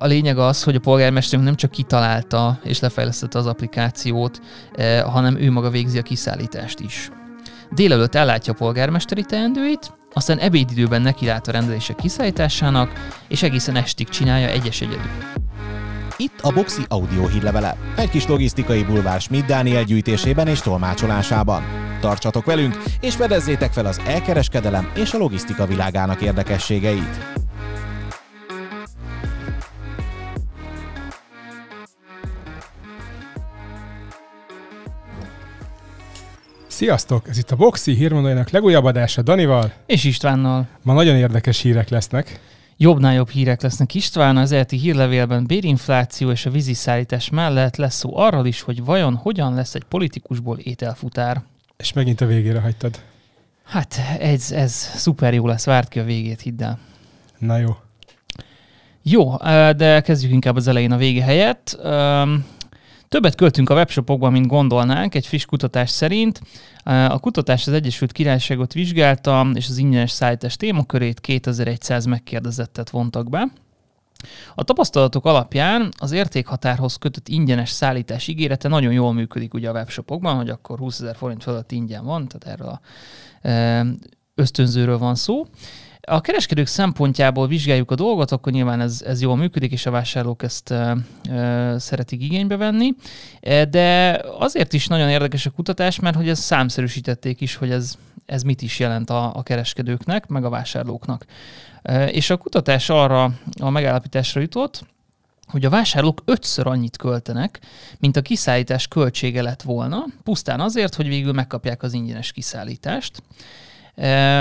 A lényeg az, hogy a polgármester nem csak kitalálta és lefejlesztette az applikációt, eh, hanem ő maga végzi a kiszállítást is. Délelőtt ellátja a polgármesteri teendőit, aztán ebédidőben nekilát a rendelések kiszállításának, és egészen estig csinálja egyes egyedül. Itt a Boxi audio hírlevele. Egy kis logisztikai bulvár Schmidt Dániel gyűjtésében és tolmácsolásában. Tartsatok velünk, és fedezzétek fel az elkereskedelem és a logisztika világának érdekességeit. Sziasztok! Ez itt a Boxi hírmondójának legújabb adása Danival. És Istvánnal. Ma nagyon érdekes hírek lesznek. Jobbnál jobb hírek lesznek István, az elti hírlevélben bérinfláció és a víziszállítás mellett lesz szó arról is, hogy vajon hogyan lesz egy politikusból ételfutár. És megint a végére hagytad. Hát ez, ez szuper jó lesz, várt ki a végét, hidd el. Na jó. Jó, de kezdjük inkább az elején a vége helyett. Többet költünk a webshopokban, mint gondolnánk, egy friss kutatás szerint. A kutatás az Egyesült Királyságot vizsgálta, és az ingyenes szállítás témakörét 2100 megkérdezettet vontak be. A tapasztalatok alapján az értékhatárhoz kötött ingyenes szállítás ígérete nagyon jól működik ugye a webshopokban, hogy akkor 20 ezer forint fölött ingyen van, tehát erről a ösztönzőről van szó a kereskedők szempontjából vizsgáljuk a dolgot, akkor nyilván ez, ez jól működik, és a vásárlók ezt e, e, szeretik igénybe venni. De azért is nagyon érdekes a kutatás, mert hogy ez számszerűsítették is, hogy ez, ez mit is jelent a, a kereskedőknek, meg a vásárlóknak. E, és a kutatás arra a megállapításra jutott, hogy a vásárlók ötször annyit költenek, mint a kiszállítás költsége lett volna, pusztán azért, hogy végül megkapják az ingyenes kiszállítást.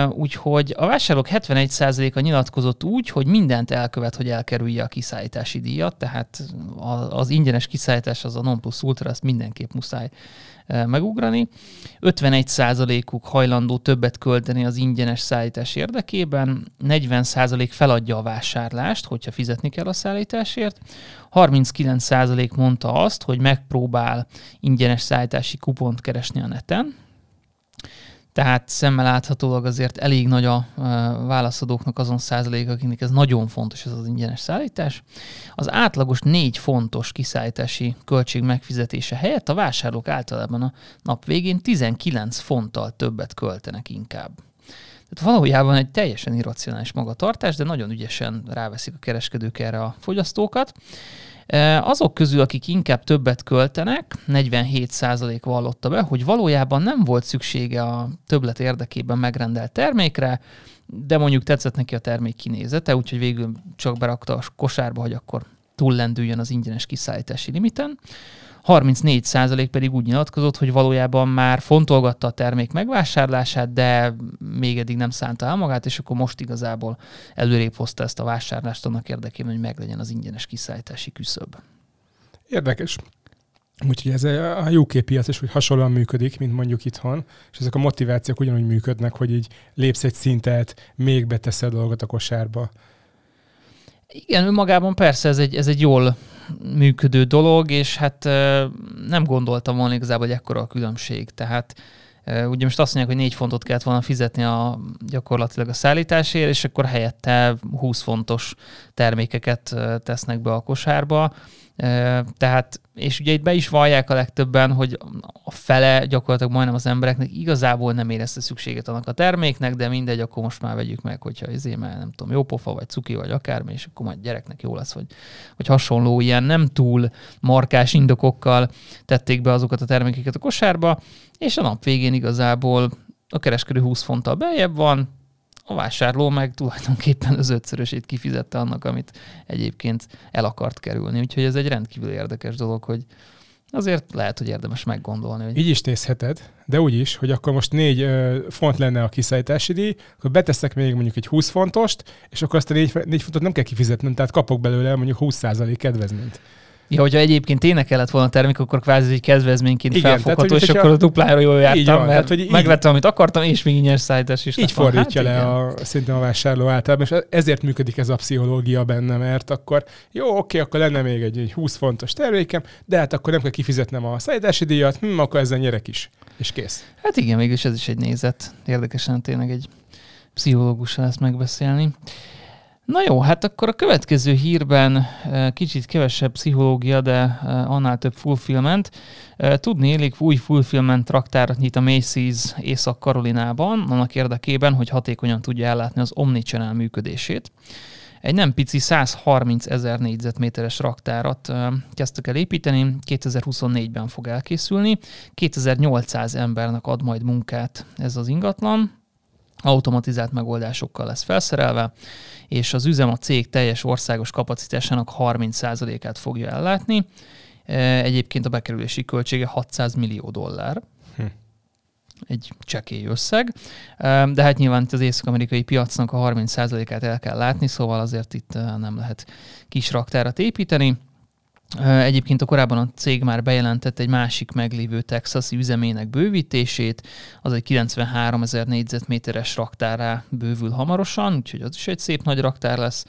Úgyhogy a vásárlók 71%-a nyilatkozott úgy, hogy mindent elkövet, hogy elkerülje a kiszállítási díjat, tehát az ingyenes kiszállítás az a non plus ultra, azt mindenképp muszáj megugrani. 51%-uk hajlandó többet költeni az ingyenes szállítás érdekében, 40% feladja a vásárlást, hogyha fizetni kell a szállításért, 39% mondta azt, hogy megpróbál ingyenes szállítási kupont keresni a neten, tehát szemmel láthatólag azért elég nagy a válaszadóknak azon százalék, akinek ez nagyon fontos, ez az ingyenes szállítás. Az átlagos négy fontos kiszállítási költség megfizetése helyett a vásárlók általában a nap végén 19 fonttal többet költenek inkább. Tehát valójában egy teljesen irracionális magatartás, de nagyon ügyesen ráveszik a kereskedők erre a fogyasztókat. Azok közül, akik inkább többet költenek, 47% vallotta be, hogy valójában nem volt szüksége a többlet érdekében megrendelt termékre, de mondjuk tetszett neki a termék kinézete, úgyhogy végül csak berakta a kosárba, hogy akkor túllendüljön az ingyenes kiszállítási limiten. 34% pedig úgy nyilatkozott, hogy valójában már fontolgatta a termék megvásárlását, de még eddig nem szánta el magát, és akkor most igazából előrébb hozta ezt a vásárlást annak érdekében, hogy meglegyen az ingyenes kiszállítási küszöb. Érdekes. Úgyhogy ez a UK piac is hogy hasonlóan működik, mint mondjuk itthon, és ezek a motivációk ugyanúgy működnek, hogy így lépsz egy szintet, még beteszel dolgot a kosárba. Igen, önmagában persze ez egy, ez egy jól működő dolog, és hát nem gondoltam volna igazából, hogy ekkora a különbség. Tehát ugye most azt mondják, hogy 4 fontot kellett volna fizetni a, gyakorlatilag a szállításért, és akkor helyette 20 fontos termékeket tesznek be a kosárba. Tehát, és ugye itt be is vallják a legtöbben, hogy a fele gyakorlatilag majdnem az embereknek igazából nem érezte szükséget annak a terméknek, de mindegy, akkor most már vegyük meg, hogyha ezért már nem tudom, jó pofa, vagy cuki, vagy akármi, és akkor majd gyereknek jó lesz, hogy, hogy hasonló ilyen nem túl markás indokokkal tették be azokat a termékeket a kosárba, és a nap végén igazából a kereskedő 20 fonttal beljebb van, a vásárló meg tulajdonképpen az ötszörösét kifizette annak, amit egyébként el akart kerülni. Úgyhogy ez egy rendkívül érdekes dolog, hogy azért lehet, hogy érdemes meggondolni. Hogy... Így is nézheted, de úgy is, hogy akkor most négy ö, font lenne a kiszállítási díj, akkor beteszek még mondjuk egy 20 fontost, és akkor azt a négy, négy fontot nem kell kifizetnem, tehát kapok belőle mondjuk 20% kedvezményt. Ja, hogyha egyébként tényleg kellett volna termék, akkor kvázi egy kedvezményként Igen, felfogható, tehát, és akkor a duplára jól jártam, van, mert tehát, hogy megvettem, amit akartam, és még ingyenes szállítás is. Így fordítja hát, le a, szerintem a vásárló általában, és ezért működik ez a pszichológia benne, mert akkor jó, oké, akkor lenne még egy, egy 20 fontos termékem, de hát akkor nem kell kifizetnem a szállítási díjat, hm, akkor ezzel nyerek is, és kész. Hát igen, mégis ez is egy nézet. Érdekesen tényleg egy pszichológussal ezt megbeszélni. Na jó, hát akkor a következő hírben kicsit kevesebb pszichológia, de annál több fulfillment. Tudni élik, új fulfillment traktárat nyit a Macy's Észak-Karolinában, annak érdekében, hogy hatékonyan tudja ellátni az Omnichannel működését. Egy nem pici 130 ezer négyzetméteres raktárat kezdtek el építeni, 2024-ben fog elkészülni, 2800 embernek ad majd munkát ez az ingatlan, automatizált megoldásokkal lesz felszerelve, és az üzem a cég teljes országos kapacitásának 30%-át fogja ellátni. Egyébként a bekerülési költsége 600 millió dollár. Hm. Egy csekély összeg, de hát nyilván itt az észak-amerikai piacnak a 30%-át el kell látni, szóval azért itt nem lehet kis raktárat építeni. Egyébként a korábban a cég már bejelentett egy másik meglévő texasi üzemének bővítését, az egy 93 ezer négyzetméteres raktárá bővül hamarosan, úgyhogy az is egy szép nagy raktár lesz.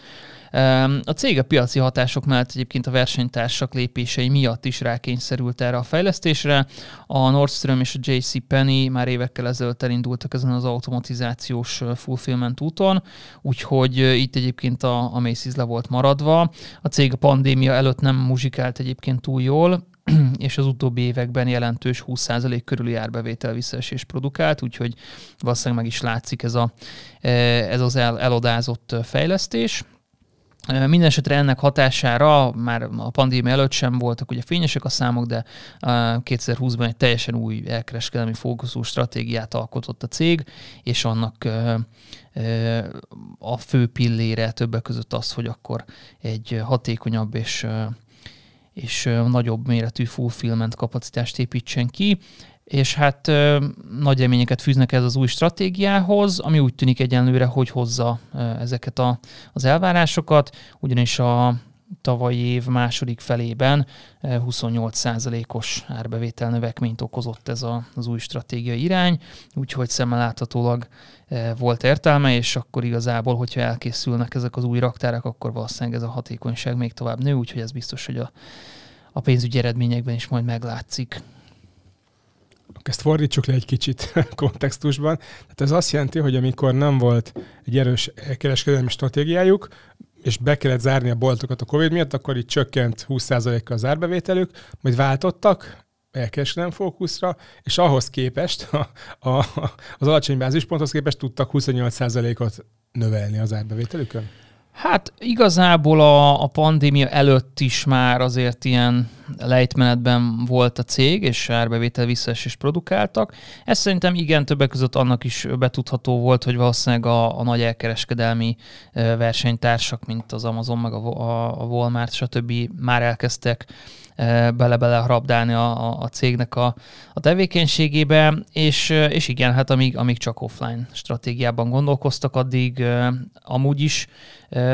A cég a piaci hatások mellett egyébként a versenytársak lépései miatt is rákényszerült erre a fejlesztésre. A Nordstrom és a JC Penney már évekkel ezelőtt elindultak ezen az automatizációs fulfillment úton, úgyhogy itt egyébként a, a Macy's le volt maradva. A cég a pandémia előtt nem muzsikált egyébként túl jól, és az utóbbi években jelentős 20% körüli árbevétel visszaesés produkált, úgyhogy valószínűleg meg is látszik ez, a, ez az el, elodázott fejlesztés. Mindenesetre ennek hatására már a pandémia előtt sem voltak ugye fényesek a számok, de 2020-ban egy teljesen új elkereskedelmi fókuszú stratégiát alkotott a cég, és annak a fő pillére többek között az, hogy akkor egy hatékonyabb és és nagyobb méretű fulfillment kapacitást építsen ki és hát ö, nagy reményeket fűznek ez az új stratégiához, ami úgy tűnik egyenlőre, hogy hozza ö, ezeket a, az elvárásokat, ugyanis a tavalyi év második felében 28%-os árbevétel növekményt okozott ez a, az új stratégiai irány, úgyhogy szemmel láthatólag volt értelme, és akkor igazából, hogyha elkészülnek ezek az új raktárak, akkor valószínűleg ez a hatékonyság még tovább nő, úgyhogy ez biztos, hogy a, a pénzügyi eredményekben is majd meglátszik ezt fordítsuk le egy kicsit kontextusban. Tehát ez azt jelenti, hogy amikor nem volt egy erős kereskedelmi stratégiájuk, és be kellett zárni a boltokat a Covid miatt, akkor itt csökkent 20%-kal az árbevételük, majd váltottak elkereskedelmi fókuszra, és ahhoz képest, a, a, az alacsony bázisponthoz képest tudtak 28%-ot növelni az árbevételükön? Hát igazából a, a pandémia előtt is már azért ilyen lejtmenetben volt a cég, és árbevétel visszaesés produkáltak. Ez szerintem igen, többek között annak is betudható volt, hogy valószínűleg a, a nagy elkereskedelmi versenytársak, mint az Amazon, meg a, a, a Walmart, stb. már elkezdtek bele-bele rabdálni a, a cégnek a, a tevékenységébe, és, és igen, hát amíg, amíg csak offline stratégiában gondolkoztak, addig amúgy is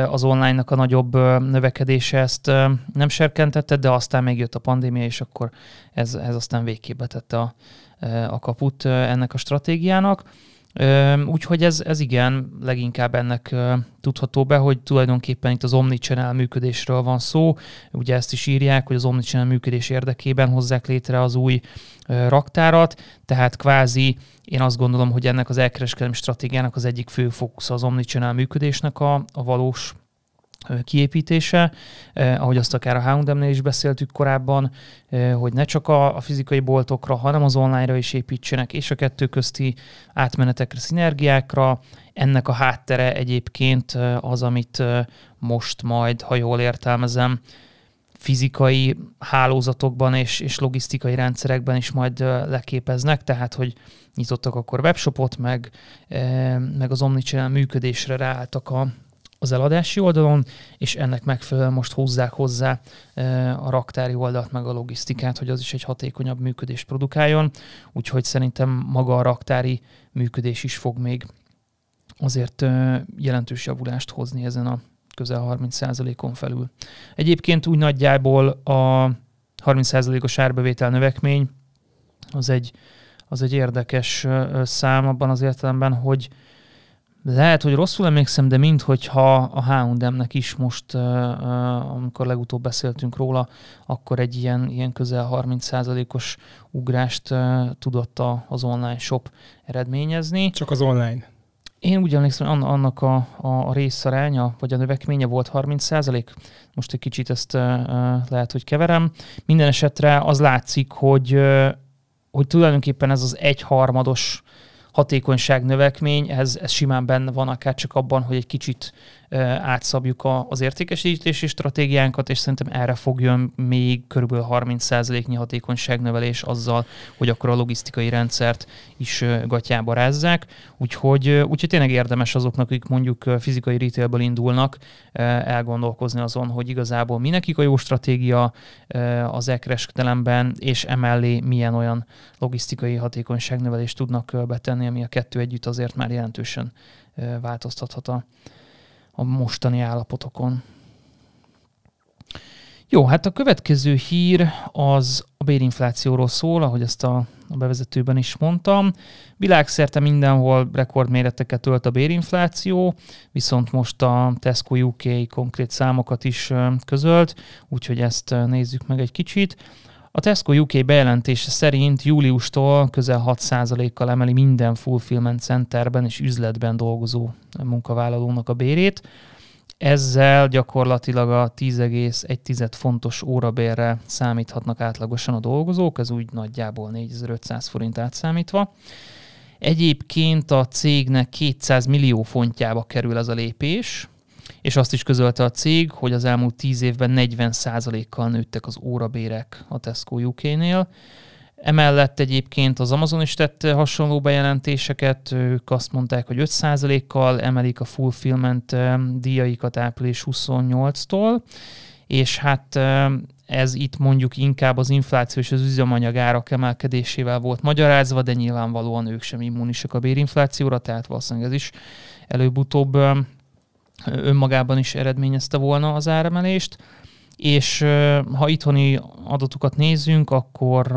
az online-nak a nagyobb növekedése ezt nem serkentette, de aztán még jött a pandémia, és akkor ez, ez aztán végképp betette a, a kaput ennek a stratégiának. Úgyhogy ez, ez igen, leginkább ennek tudható be, hogy tulajdonképpen itt az Omnichannel működésről van szó. Ugye ezt is írják, hogy az Omnichannel működés érdekében hozzák létre az új raktárat, tehát kvázi én azt gondolom, hogy ennek az elkereskedelmi stratégiának az egyik fő fókusz az Omnichannel működésnek a, a valós kiépítése, eh, ahogy azt akár a H&M-nél is beszéltük korábban, eh, hogy ne csak a, a fizikai boltokra, hanem az online-ra is építsenek, és a kettő közti átmenetekre, szinergiákra. Ennek a háttere egyébként az, amit most majd, ha jól értelmezem, fizikai hálózatokban és, és logisztikai rendszerekben is majd leképeznek, tehát hogy nyitottak akkor webshopot, meg, meg az omnichannel működésre ráálltak a, az eladási oldalon, és ennek megfelelően most hozzák hozzá a raktári oldalt, meg a logisztikát, hogy az is egy hatékonyabb működést produkáljon. Úgyhogy szerintem maga a raktári működés is fog még azért jelentős javulást hozni ezen a közel 30%-on felül. Egyébként úgy nagyjából a 30%-os árbevétel növekmény az egy, az egy érdekes szám abban az értelemben, hogy lehet, hogy rosszul emlékszem, de minthogyha a H&M-nek is most, amikor legutóbb beszéltünk róla, akkor egy ilyen, ilyen közel 30%-os ugrást tudott az online shop eredményezni. Csak az online. én úgy emlékszem, annak a, a, részaránya, vagy a növekménye volt 30% Most egy kicsit ezt lehet, hogy keverem. Minden esetre az látszik, hogy, hogy tulajdonképpen ez az egyharmados hatékonyság növekmény, ez, ez simán benne van, akár csak abban, hogy egy kicsit átszabjuk a, az értékesítési stratégiánkat, és szerintem erre fog még kb. 30%-nyi hatékonyságnövelés azzal, hogy akkor a logisztikai rendszert is gatyába rázzák. Úgyhogy, úgyhogy tényleg érdemes azoknak, akik mondjuk fizikai retailből indulnak, elgondolkozni azon, hogy igazából mi nekik a jó stratégia az elkereskedelemben, és emellé milyen olyan logisztikai hatékonyságnövelést tudnak betenni, ami a kettő együtt azért már jelentősen változtathat a, a mostani állapotokon. Jó, hát a következő hír az a bérinflációról szól, ahogy ezt a, a bevezetőben is mondtam. Világszerte mindenhol rekordméreteket ölt a bérinfláció, viszont most a Tesco UK konkrét számokat is közölt, úgyhogy ezt nézzük meg egy kicsit. A Tesco UK bejelentése szerint júliustól közel 6%-kal emeli minden fulfillment centerben és üzletben dolgozó munkavállalónak a bérét. Ezzel gyakorlatilag a 10,1 fontos órabérre számíthatnak átlagosan a dolgozók, ez úgy nagyjából 4500 forint átszámítva. Egyébként a cégnek 200 millió fontjába kerül ez a lépés, és azt is közölte a cég, hogy az elmúlt 10 évben 40%-kal nőttek az órabérek a Tesco UK-nél. Emellett egyébként az Amazon is tett hasonló bejelentéseket, ők azt mondták, hogy 5%-kal emelik a fulfillment díjaikat április 28-tól, és hát ez itt mondjuk inkább az infláció és az üzemanyag árak emelkedésével volt magyarázva, de nyilvánvalóan ők sem immunisak a bérinflációra, tehát valószínűleg ez is előbb-utóbb önmagában is eredményezte volna az áremelést. És ha itthoni adatokat nézzünk, akkor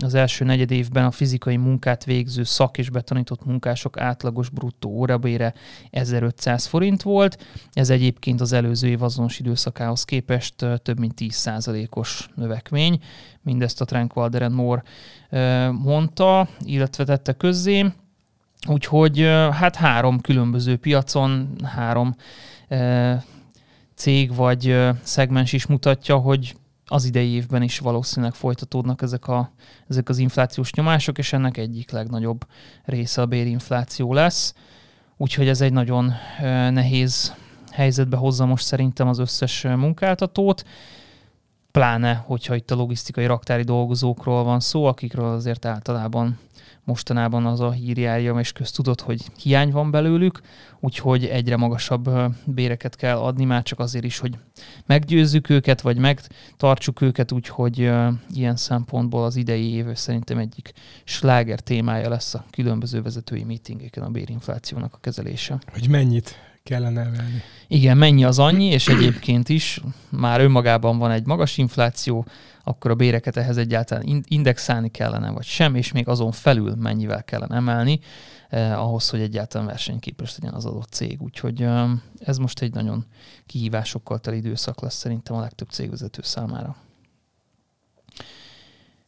az első negyed évben a fizikai munkát végző szak és betanított munkások átlagos bruttó órabére 1500 forint volt. Ez egyébként az előző év azonos időszakához képest több mint 10%-os növekmény. Mindezt a Trank Walderen Moore mondta, illetve tette közzé. Úgyhogy hát három különböző piacon, három cég vagy szegmens is mutatja, hogy az idei évben is valószínűleg folytatódnak ezek, a, ezek az inflációs nyomások, és ennek egyik legnagyobb része a bérinfláció lesz. Úgyhogy ez egy nagyon nehéz helyzetbe hozza most szerintem az összes munkáltatót, pláne, hogyha itt a logisztikai raktári dolgozókról van szó, akikről azért általában mostanában az a hír járja, és köztudott, hogy hiány van belőlük, úgyhogy egyre magasabb béreket kell adni, már csak azért is, hogy meggyőzzük őket, vagy megtartsuk őket, úgyhogy ilyen szempontból az idei év szerintem egyik sláger témája lesz a különböző vezetői meetingeken a bérinflációnak a kezelése. Hogy mennyit kellene emelni. Igen, mennyi az annyi, és egyébként is már önmagában van egy magas infláció, akkor a béreket ehhez egyáltalán indexálni kellene, vagy sem, és még azon felül mennyivel kellene emelni, eh, ahhoz, hogy egyáltalán versenyképes legyen az adott cég. Úgyhogy eh, ez most egy nagyon kihívásokkal teli időszak lesz szerintem a legtöbb cégvezető számára.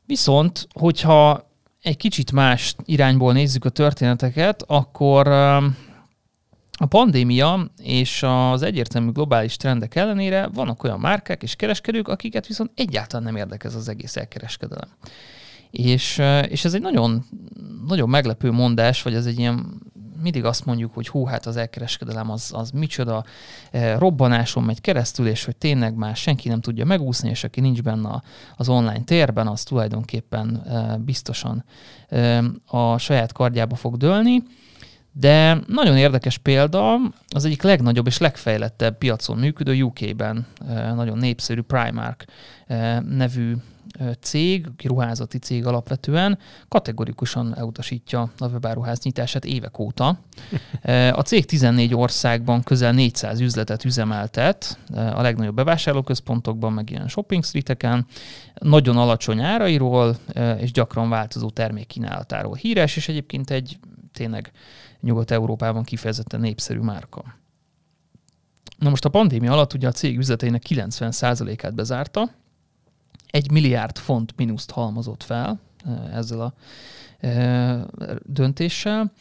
Viszont, hogyha egy kicsit más irányból nézzük a történeteket, akkor eh, a pandémia és az egyértelmű globális trendek ellenére vannak olyan márkák és kereskedők, akiket viszont egyáltalán nem érdekel az egész elkereskedelem. És, és ez egy nagyon, nagyon meglepő mondás, vagy ez egy ilyen mindig azt mondjuk, hogy hú, hát az elkereskedelem az, az micsoda robbanáson megy keresztül, és hogy tényleg már senki nem tudja megúszni, és aki nincs benne az online térben, az tulajdonképpen biztosan a saját kardjába fog dőlni. De nagyon érdekes példa, az egyik legnagyobb és legfejlettebb piacon működő UK-ben eh, nagyon népszerű Primark eh, nevű eh, cég, ruházati cég alapvetően, kategorikusan elutasítja a webáruház nyitását évek óta. A cég 14 országban közel 400 üzletet üzemeltet, a legnagyobb bevásárlóközpontokban, meg ilyen shopping streeteken, nagyon alacsony árairól és gyakran változó termékkínálatáról híres, és egyébként egy tényleg Nyugat-Európában kifejezetten népszerű márka. Na most a pandémia alatt ugye a cég üzleteinek 90%-át bezárta, egy milliárd font mínuszt halmozott fel ezzel a döntéssel,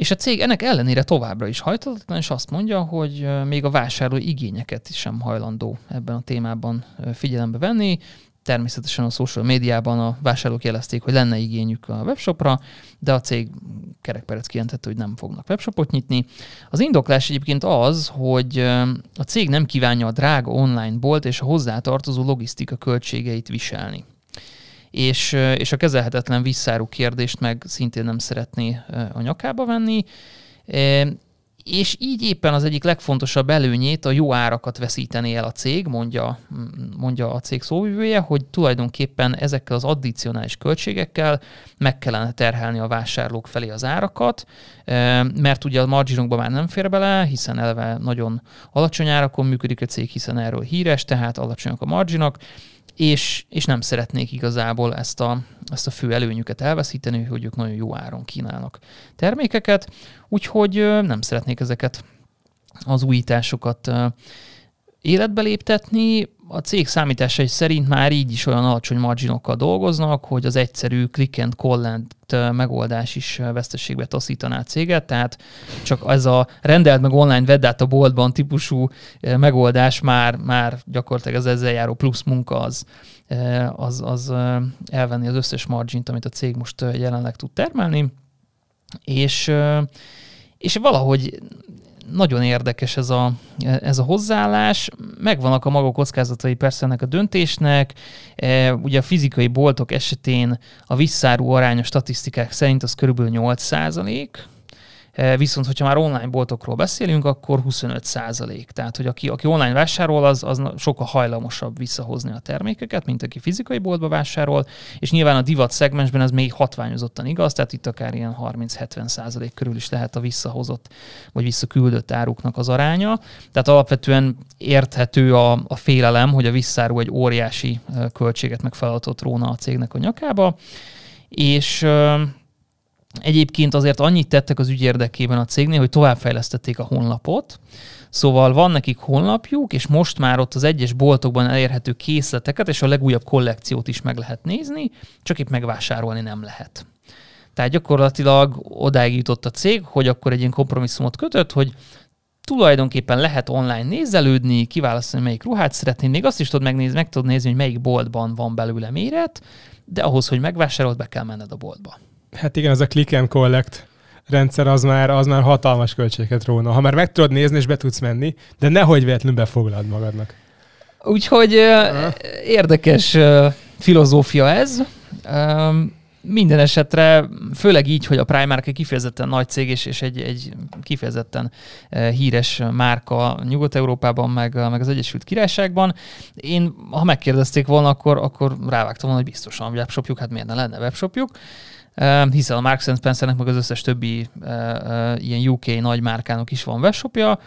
És a cég ennek ellenére továbbra is hajthatatlan, és azt mondja, hogy még a vásárló igényeket is sem hajlandó ebben a témában figyelembe venni. Természetesen a social médiában a vásárlók jelezték, hogy lenne igényük a webshopra, de a cég kerekperec kijelentette, hogy nem fognak webshopot nyitni. Az indoklás egyébként az, hogy a cég nem kívánja a drága online bolt és a hozzátartozó logisztika költségeit viselni és, és a kezelhetetlen visszáru kérdést meg szintén nem szeretné a nyakába venni, és így éppen az egyik legfontosabb előnyét, a jó árakat veszítené el a cég, mondja, mondja a cég szóvivője, hogy tulajdonképpen ezekkel az addicionális költségekkel meg kellene terhelni a vásárlók felé az árakat, mert ugye a marginokba már nem fér bele, hiszen eleve nagyon alacsony árakon működik a cég, hiszen erről híres, tehát alacsonyak a marginok, és, és nem szeretnék igazából ezt a, ezt a fő előnyüket elveszíteni, hogy ők nagyon jó áron kínálnak termékeket, úgyhogy nem szeretnék ezeket az újításokat életbe léptetni. A cég számításai szerint már így is olyan alacsony marginokkal dolgoznak, hogy az egyszerű click and call megoldás is veszteségbe taszítaná a céget, tehát csak ez a rendelt meg online vedd át a boltban típusú megoldás már, már gyakorlatilag az ezzel járó plusz munka az, az, az elvenni az összes margint, amit a cég most jelenleg tud termelni, és és valahogy nagyon érdekes ez a, ez a hozzáállás. Megvannak a maga kockázatai persze ennek a döntésnek. E, ugye a fizikai boltok esetén a visszáró arányos statisztikák szerint az körülbelül 8 százalék, viszont, hogyha már online boltokról beszélünk, akkor 25 százalék. Tehát, hogy aki, aki online vásárol, az, az sokkal hajlamosabb visszahozni a termékeket, mint aki fizikai boltba vásárol, és nyilván a divat szegmensben ez még hatványozottan igaz, tehát itt akár ilyen 30-70 százalék körül is lehet a visszahozott vagy visszaküldött áruknak az aránya. Tehát alapvetően érthető a, a félelem, hogy a visszáró egy óriási eh, költséget meg feladatot róna a cégnek a nyakába, és Egyébként azért annyit tettek az ügy érdekében a cégnél, hogy továbbfejlesztették a honlapot, Szóval van nekik honlapjuk, és most már ott az egyes boltokban elérhető készleteket és a legújabb kollekciót is meg lehet nézni, csak itt megvásárolni nem lehet. Tehát gyakorlatilag odáig jutott a cég, hogy akkor egy ilyen kompromisszumot kötött, hogy tulajdonképpen lehet online nézelődni, kiválasztani, melyik ruhát szeretné, még azt is tudod megnézni, meg tudod nézni, hogy melyik boltban van belőle méret, de ahhoz, hogy megvásárold, be kell menned a boltba. Hát igen, az a click and collect rendszer az már, az már hatalmas költséget róna. Ha már meg tudod nézni, és be tudsz menni, de nehogy véletlenül befoglald magadnak. Úgyhogy uh, érdekes filozófia ez. Minden esetre, főleg így, hogy a Primark egy kifejezetten nagy cég, és, és egy, egy kifejezetten híres márka Nyugat-Európában, meg, meg az Egyesült Királyságban. Én, ha megkérdezték volna, akkor, akkor rávágtam volna, hogy biztosan webshopjuk, hát miért ne lenne webshopjuk hiszen a Marks Spencernek meg az összes többi ilyen UK nagy márkának is van webshopja,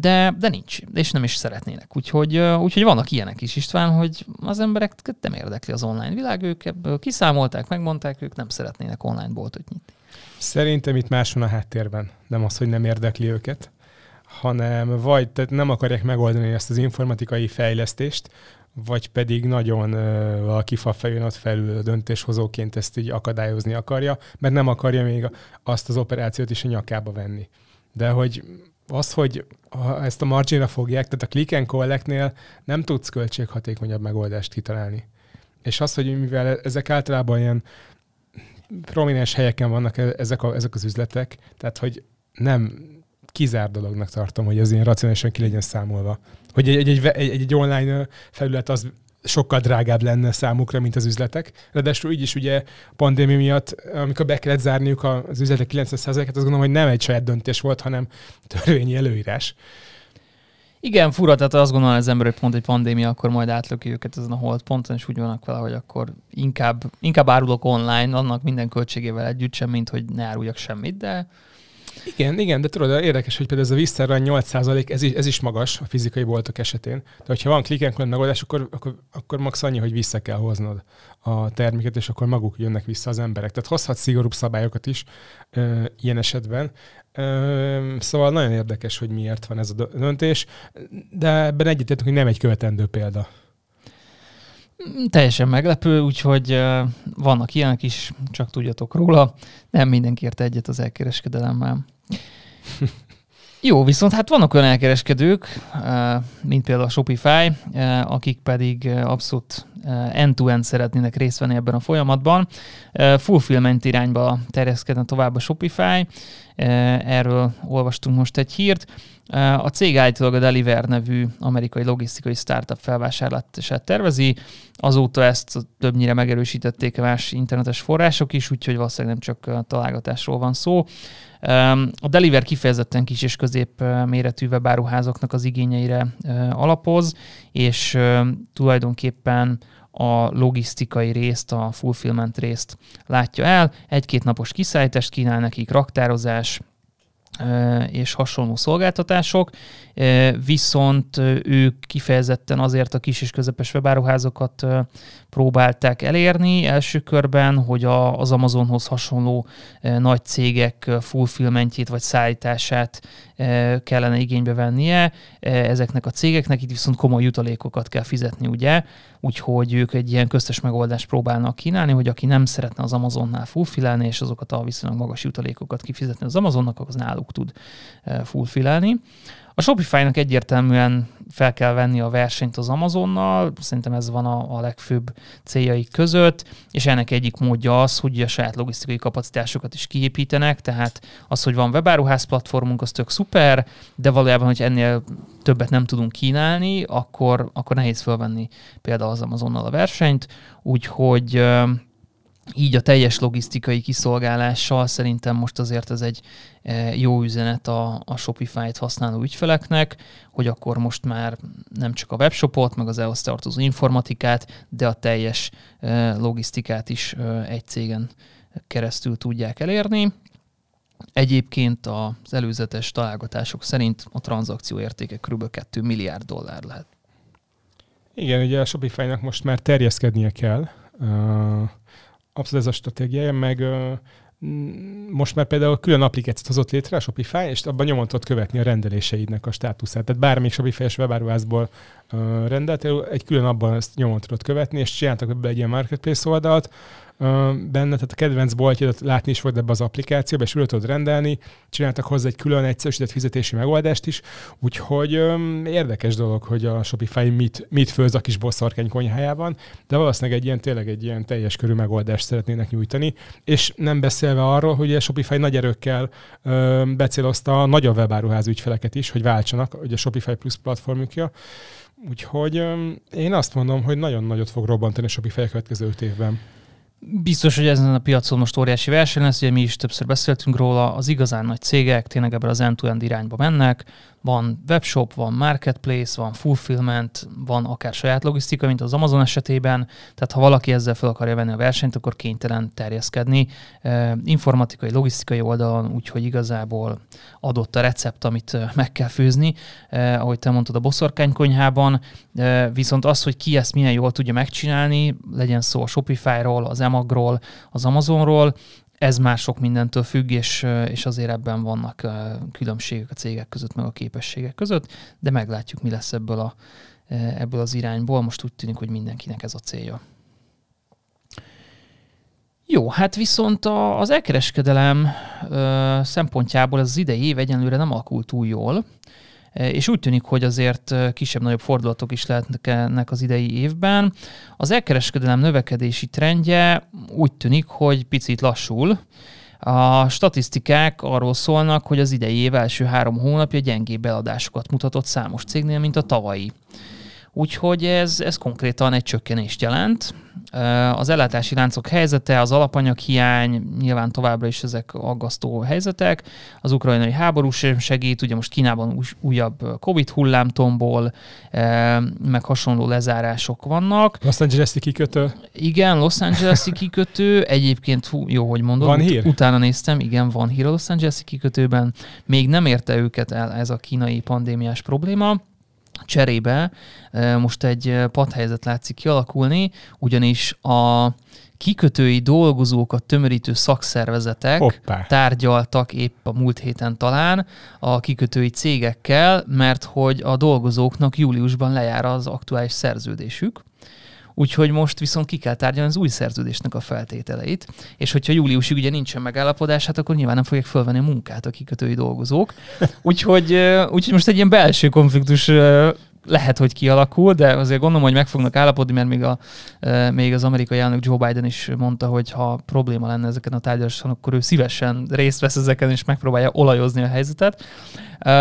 de, de nincs, és nem is szeretnének. Úgyhogy, úgyhogy vannak ilyenek is, István, hogy az emberek nem érdekli az online világ, ők ebből kiszámolták, megmondták, ők nem szeretnének online boltot nyitni. Szerintem itt más van a háttérben. Nem az, hogy nem érdekli őket, hanem vagy tehát nem akarják megoldani ezt az informatikai fejlesztést, vagy pedig nagyon uh, valaki fa fejön ott felül döntéshozóként ezt így akadályozni akarja, mert nem akarja még azt az operációt is a nyakába venni. De hogy az, hogy ezt a marginra fogják, tehát a click and collect nem tudsz költséghatékonyabb megoldást kitalálni. És az, hogy mivel ezek általában ilyen prominens helyeken vannak e-, ezek, a, ezek az üzletek, tehát hogy nem kizár dolognak tartom, hogy az ilyen racionálisan ki legyen számolva hogy egy, egy, egy, egy, online felület az sokkal drágább lenne számukra, mint az üzletek. Ráadásul így is ugye pandémia miatt, amikor be kellett zárniuk az üzletek 90%-et, azt gondolom, hogy nem egy saját döntés volt, hanem törvényi előírás. Igen, fura, tehát azt gondolom az ember, hogy pont egy pandémia, akkor majd átlöki őket ezen a hold ponton, és úgy vannak vele, hogy akkor inkább, inkább árulok online, annak minden költségével együtt sem, mint hogy ne áruljak semmit, de igen, igen, de tudod, érdekes, hogy például ez a visszaára 8 ez is, ez is magas a fizikai boltok esetén. De hogyha van click megoldás, akkor, akkor, akkor max annyi, hogy vissza kell hoznod a terméket, és akkor maguk jönnek vissza az emberek. Tehát hozhat szigorúbb szabályokat is ö, ilyen esetben. Ö, szóval nagyon érdekes, hogy miért van ez a döntés, de ebben egyetértünk, hogy nem egy követendő példa. Teljesen meglepő, úgyhogy vannak ilyenek is, csak tudjatok róla. Nem mindenki ért egyet az elkereskedelemmel. Jó, viszont hát vannak olyan elkereskedők, mint például a Shopify, akik pedig abszolút end-to-end szeretnének részt venni ebben a folyamatban. Uh, Fulfillment irányba terjeszkedne tovább a Shopify. Uh, Erről olvastunk most egy hírt. A cég állítólag a Deliver nevű amerikai logisztikai startup felvásárlását tervezi. Azóta ezt többnyire megerősítették más internetes források is, úgyhogy valószínűleg nem csak találgatásról van szó. A Deliver kifejezetten kis és közép méretű webáruházaknak az igényeire alapoz, és tulajdonképpen a logisztikai részt, a fulfillment részt látja el. Egy-két napos kiszállítást kínál nekik, raktározás, és hasonló szolgáltatások, viszont ők kifejezetten azért a kis és közepes webáruházakat ö, próbálták elérni első körben, hogy a, az Amazonhoz hasonló nagy cégek fulfillmentjét vagy szállítását kellene igénybe vennie ezeknek a cégeknek, itt viszont komoly jutalékokat kell fizetni, ugye, úgyhogy ők egy ilyen köztes megoldást próbálnak kínálni, hogy aki nem szeretne az Amazonnál fulfillelni, és azokat a viszonylag magas jutalékokat kifizetni az Amazonnak, az náluk tud eh, fulfillelni. A Shopify-nak egyértelműen fel kell venni a versenyt az Amazonnal, szerintem ez van a, a legfőbb céljaik között, és ennek egyik módja az, hogy a saját logisztikai kapacitásokat is kiépítenek, tehát az, hogy van webáruház platformunk, az tök szuper, de valójában, hogy ennél többet nem tudunk kínálni, akkor, akkor nehéz felvenni például az Amazonnal a versenyt, úgyhogy így a teljes logisztikai kiszolgálással szerintem most azért ez egy eh, jó üzenet a, a Shopify-t használó ügyfeleknek, hogy akkor most már nem csak a webshopot, meg az ehhez tartozó informatikát, de a teljes eh, logisztikát is eh, egy cégen keresztül tudják elérni. Egyébként az előzetes találgatások szerint a tranzakció értéke kb. 2 milliárd dollár lehet. Igen, ugye a Shopify-nak most már terjeszkednie kell. Abszolút ez a stratégiája, meg most már például külön applikációt hozott létre a Shopify, és abban nyomon tudod követni a rendeléseidnek a státuszát. Tehát bármelyik Shopify-es webáruházból uh, rendelt, egy külön abban ezt nyomon tudod követni, és csináltak be egy ilyen marketplace oldalt, benne, tehát a kedvenc boltját látni is volt ebbe az applikációba, és tudod rendelni, csináltak hozzá egy külön egyszerűsített fizetési megoldást is, úgyhogy öm, érdekes dolog, hogy a Shopify mit, mit főz a kis bosszarkány konyhájában, de valószínűleg egy ilyen tényleg egy ilyen teljes körű megoldást szeretnének nyújtani, és nem beszélve arról, hogy a Shopify nagy erőkkel öm, becélozta a nagyobb webáruház ügyfeleket is, hogy váltsanak, hogy a Shopify Plus platformjukja, Úgyhogy öm, én azt mondom, hogy nagyon nagyot fog robbantani a Shopify a következő öt évben. Biztos, hogy ezen a piacon most óriási verseny lesz, ugye mi is többször beszéltünk róla, az igazán nagy cégek tényleg ebben az end-to-end irányba mennek, van webshop, van marketplace, van fulfillment, van akár saját logisztika, mint az Amazon esetében, tehát ha valaki ezzel fel akarja venni a versenyt, akkor kénytelen terjeszkedni informatikai, logisztikai oldalon, úgyhogy igazából adott a recept, amit meg kell főzni, ahogy te mondtad a boszorkánykonyhában, viszont az, hogy ki ezt milyen jól tudja megcsinálni, legyen szó a Shopify-ról, az Emagról, az Amazonról, ez már sok mindentől függ, és, és azért ebben vannak különbségek a cégek között, meg a képességek között, de meglátjuk, mi lesz ebből, a, ebből az irányból. Most úgy tűnik, hogy mindenkinek ez a célja. Jó, hát viszont a, az elkereskedelem ö, szempontjából az idei év egyenlőre nem alakult túl jól, és úgy tűnik, hogy azért kisebb-nagyobb fordulatok is lehetnek az idei évben. Az elkereskedelem növekedési trendje úgy tűnik, hogy picit lassul. A statisztikák arról szólnak, hogy az idei év első három hónapja gyengébb eladásokat mutatott számos cégnél, mint a tavalyi. Úgyhogy ez, ez konkrétan egy csökkenést jelent. Az ellátási láncok helyzete, az alapanyaghiány, nyilván továbbra is ezek aggasztó helyzetek. Az ukrajnai háború sem segít, ugye most Kínában újabb Covid hullámtomból, meg hasonló lezárások vannak. Los Angeles-i kikötő. Igen, Los Angeles-i kikötő. Egyébként hú, jó, hogy mondod. Van hír? Utána néztem, igen, van hír a Los Angeles-i kikötőben. Még nem érte őket el ez a kínai pandémiás probléma Cserébe most egy padhelyzet látszik kialakulni, ugyanis a kikötői dolgozókat tömörítő szakszervezetek Hoppá. tárgyaltak épp a múlt héten talán a kikötői cégekkel, mert hogy a dolgozóknak júliusban lejár az aktuális szerződésük, úgyhogy most viszont ki kell tárgyalni az új szerződésnek a feltételeit, és hogyha júliusig ugye nincsen megállapodás, hát akkor nyilván nem fogják fölvenni a munkát a kikötői dolgozók. Úgyhogy, úgyhogy most egy ilyen belső konfliktus lehet, hogy kialakul, de azért gondolom, hogy meg fognak állapodni, mert még, a, még az amerikai elnök Joe Biden is mondta, hogy ha probléma lenne ezeken a tárgyaláson, akkor ő szívesen részt vesz ezeken, és megpróbálja olajozni a helyzetet.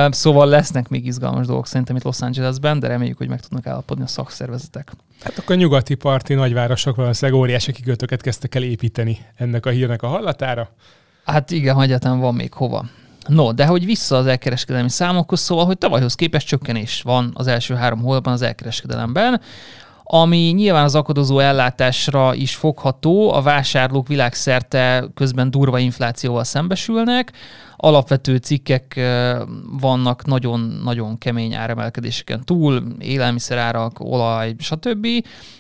Szóval lesznek még izgalmas dolgok szerintem itt Los Angelesben, de reméljük, hogy meg tudnak állapodni a szakszervezetek. Hát akkor a nyugati parti nagyvárosok valószínűleg óriási kikötőket kezdtek el építeni ennek a hírnek a hallatára. Hát igen, hagyjátán van még hova. No, de hogy vissza az elkereskedelmi számokhoz, szóval, hogy tavalyhoz képest csökkenés van az első három hónapban az elkereskedelemben, ami nyilván az akadozó ellátásra is fogható, a vásárlók világszerte közben durva inflációval szembesülnek, alapvető cikkek vannak nagyon-nagyon kemény áremelkedéseken túl, élelmiszerárak, olaj, stb.,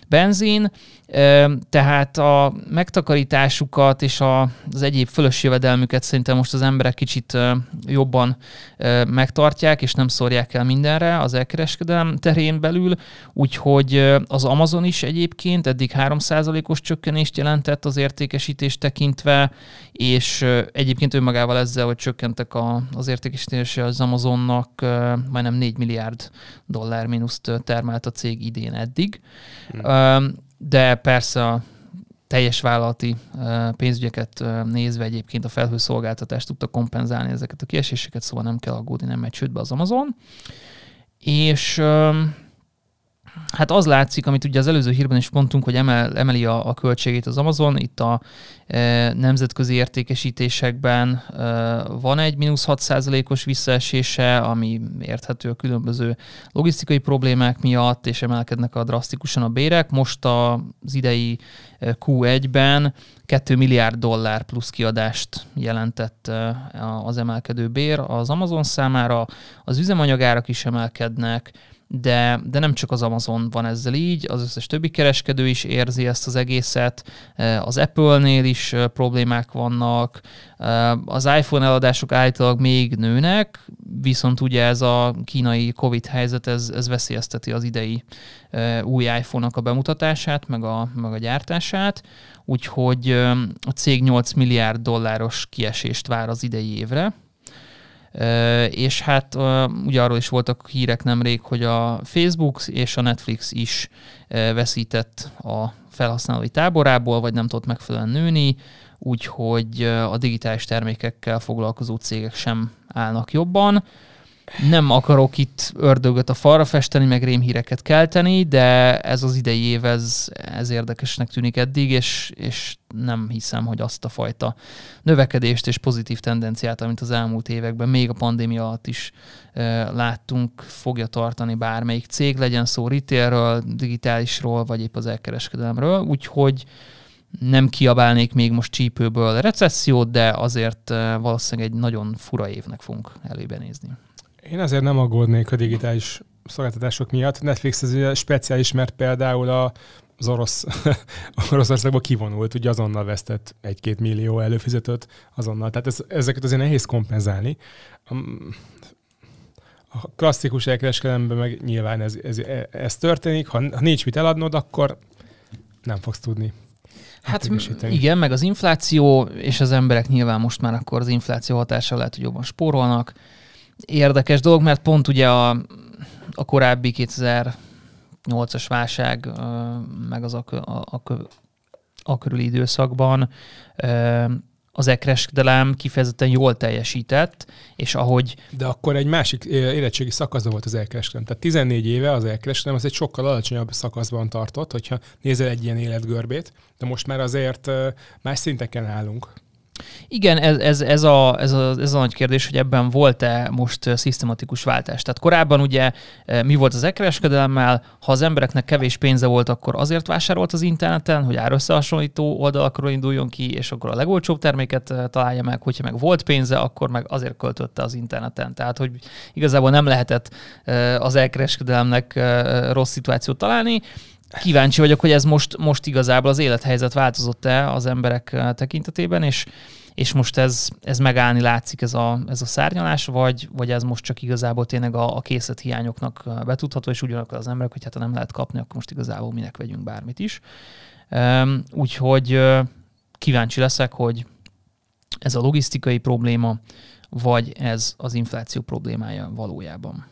benzin, tehát a megtakarításukat és az egyéb fölös jövedelmüket szerintem most az emberek kicsit jobban megtartják, és nem szórják el mindenre az elkereskedelem terén belül, úgyhogy az Amazon is egyébként eddig 3%-os csökkenést jelentett az értékesítést tekintve, és egyébként önmagával ezzel, hogy csökkentek a, az értékesítése az Amazonnak, majdnem 4 milliárd dollár mínuszt termelt a cég idén eddig. Hmm. De persze a teljes vállalati pénzügyeket nézve egyébként a felhőszolgáltatást tudta kompenzálni ezeket a kieséseket, szóval nem kell aggódni, nem megy csődbe az Amazon. És Hát az látszik, amit ugye az előző hírben is mondtunk, hogy emel, emeli a, a költségét az Amazon. Itt a e, nemzetközi értékesítésekben e, van egy mínusz 6%-os visszaesése, ami érthető a különböző logisztikai problémák miatt, és emelkednek a drasztikusan a bérek. Most az idei e, Q1-ben 2 milliárd dollár plusz kiadást jelentett e, az emelkedő bér az Amazon számára. Az üzemanyagárak is emelkednek, de, de nem csak az Amazon van ezzel így, az összes többi kereskedő is érzi ezt az egészet, e, az Apple-nél is e, problémák vannak, e, az iPhone eladások állítólag még nőnek, viszont ugye ez a kínai Covid helyzet, ez, ez veszélyezteti az idei új iPhone-nak a bemutatását, meg a, meg a gyártását, úgyhogy a cég 8 milliárd dolláros kiesést vár az idei évre, és hát ugye arról is voltak hírek nemrég, hogy a Facebook és a Netflix is veszített a felhasználói táborából, vagy nem tudott megfelelően nőni, úgyhogy a digitális termékekkel foglalkozó cégek sem állnak jobban. Nem akarok itt ördögöt a falra festeni, meg rémhíreket kelteni, de ez az idei év, ez, ez érdekesnek tűnik eddig, és, és nem hiszem, hogy azt a fajta növekedést és pozitív tendenciát, amit az elmúlt években, még a pandémia alatt is e, láttunk, fogja tartani bármelyik cég, legyen szó retailről, digitálisról, vagy épp az elkereskedelemről. Úgyhogy nem kiabálnék még most csípőből recessziót, de azért valószínűleg egy nagyon fura évnek fogunk elébe nézni. Én azért nem aggódnék a digitális szolgáltatások miatt. Netflix ez speciális, mert például a, az orosz, Oroszországból kivonult, ugye azonnal vesztett egy-két millió előfizetőt azonnal. Tehát ez, ezeket azért nehéz kompenzálni. A klasszikus elkereskedelemben meg nyilván ez, ez, ez történik. Ha, ha nincs mit eladnod, akkor nem fogsz tudni Hát igen, meg az infláció, és az emberek nyilván most már akkor az infláció hatása lehet, hogy jobban spórolnak érdekes dolog, mert pont ugye a, a korábbi 2008-as válság, meg az a, a, a, a körüli időszakban az ekreskedelem kifejezetten jól teljesített, és ahogy... De akkor egy másik érettségi szakaszban volt az elkereskedelem. Tehát 14 éve az elkereskedelem az egy sokkal alacsonyabb szakaszban tartott, hogyha nézel egy ilyen életgörbét, de most már azért más szinteken állunk. Igen, ez, ez, ez, a, ez, a, ez a nagy kérdés, hogy ebben volt-e most szisztematikus váltás. Tehát korábban ugye mi volt az e-kereskedelemmel, ha az embereknek kevés pénze volt, akkor azért vásárolt az interneten, hogy árösszehasonlító oldalakról induljon ki, és akkor a legolcsóbb terméket találja meg, hogyha meg volt pénze, akkor meg azért költötte az interneten. Tehát, hogy igazából nem lehetett az elkereskedelemnek rossz szituációt találni kíváncsi vagyok, hogy ez most, most igazából az élethelyzet változott-e az emberek tekintetében, és és most ez, ez megállni látszik ez a, ez a szárnyalás, vagy, vagy ez most csak igazából tényleg a, a hiányoknak betudható, és ugyanakkor az emberek, hogy hát ha nem lehet kapni, akkor most igazából minek vegyünk bármit is. Úgyhogy kíváncsi leszek, hogy ez a logisztikai probléma, vagy ez az infláció problémája valójában.